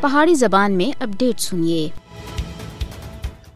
پہاڑی زبان میں اپڈیٹ سنیے۔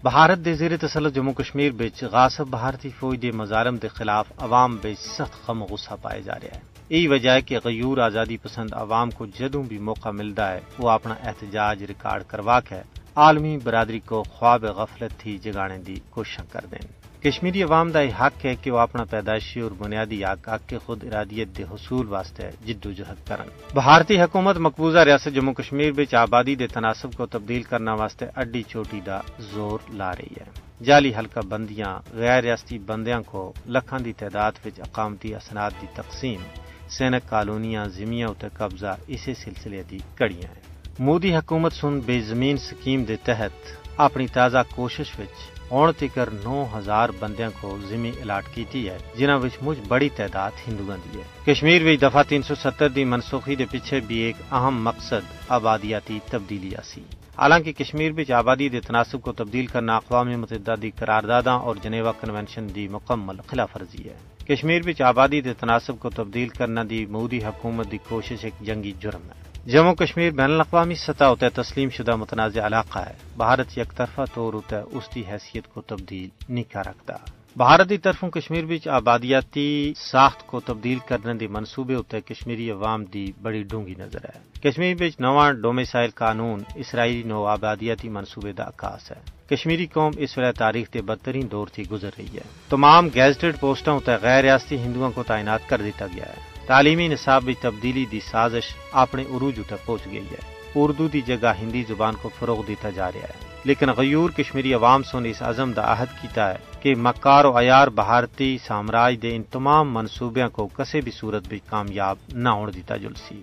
بھارت دے زیر تسلط جموں کشمیر بچ غاصب بھارتی فوج دے مظالم دے خلاف عوام بچ سخت غم غصہ پائے جا رہا ہے۔ یہی وجہ ہے کہ غیور آزادی پسند عوام کو جدوں بھی موقع ملتا ہے، وہ اپنا احتجاج ریکارڈ کروا کے عالمی برادری کو خواب غفلت تھی جگانے دی کوشش کر دیں۔ کشمیری عوام دا یہ حق ہے کہ وہ اپنا پیدائشی اور بنیادی حق حق کے خود ارادیت دے حصول واسطے جد جہد کرن۔ بھارتی حکومت مقبوضہ ریاست جموں کشمیر بچ آبادی دے تناسب کو تبدیل کرنا واسطے اڈی چوٹی دا زور لا رہی ہے۔ جعلی حلقہ بندیاں غیر ریاستی بندیاں کو لکھان دی تعداد وچ اقامتی اسناد دی تقسیم، سینک کالونیاں زمیاں اتنے قبضہ، اسی سلسلے دی کڑیاں ہیں۔ مودی حکومت سن بے زمین سکیم دے تحت اپنی تازہ کوشش وچ ہون تکر نو ہزار بندیاں کو زمین الاٹ کیتی ہے جنہ وچ مجھ بڑی تعداد ہندوؤں دی ہے۔ کشمیر وچ دفعہ تین سو ستر دی منسوخی دے پیچھے بھی ایک اہم مقصد آبادیاتی تبدیلی سی حالانکہ کشمیر بچ آبادی دے تناسب کو تبدیل کرنا اقوام متحدہ دی قرارداداں اور جنیوا کنونشن دی مکمل خلاف ورزی ہے۔ کشمیر بچ آبادی دے تناسب کو تبدیل کرنا دی مودی حکومت دی کوشش ایک جنگی جرم ہے۔ جموں کشمیر بین الاقوامی سطح ہوتا ہے تسلیم شدہ متنازع علاقہ ہے۔ بھارت یک طرفہ طور ہوتا ہے اس کی حیثیت کو تبدیل نہیں کر رکھتا۔ بھارت کی طرفوں کشمیر بچ آبادیاتی ساخت کو تبدیل کرنے دی منصوبے ہوتے کشمیری عوام دی بڑی ڈونگی نظر ہے۔ کشمیر بچ نواں ڈومیسائل قانون اسرائیلی نو آبادیاتی منصوبے دا عکاس ہے۔ کشمیری قوم اس وقت تاریخ کے بدترین دور تھی گزر رہی ہے۔ تمام گیزٹڈ پوسٹوں ہوتا غیر ریاستی ہندوؤں کو تعینات کر دیتا گیا ہے۔ تعلیمی نصاب بھی تبدیلی دی سازش اپنے عروج تک پہنچ گئی ہے۔ اردو دی جگہ ہندی زبان کو فروغ دیتا جا رہا ہے۔ لیکن غیور کشمیری عوام سن اس عزم دا عہد کیتا ہے کہ مکار و عیار بھارتی سامراج دے ان تمام منصوبیاں کو کسی بھی صورت بھی کامیاب نہ ہون دیتا جلسی۔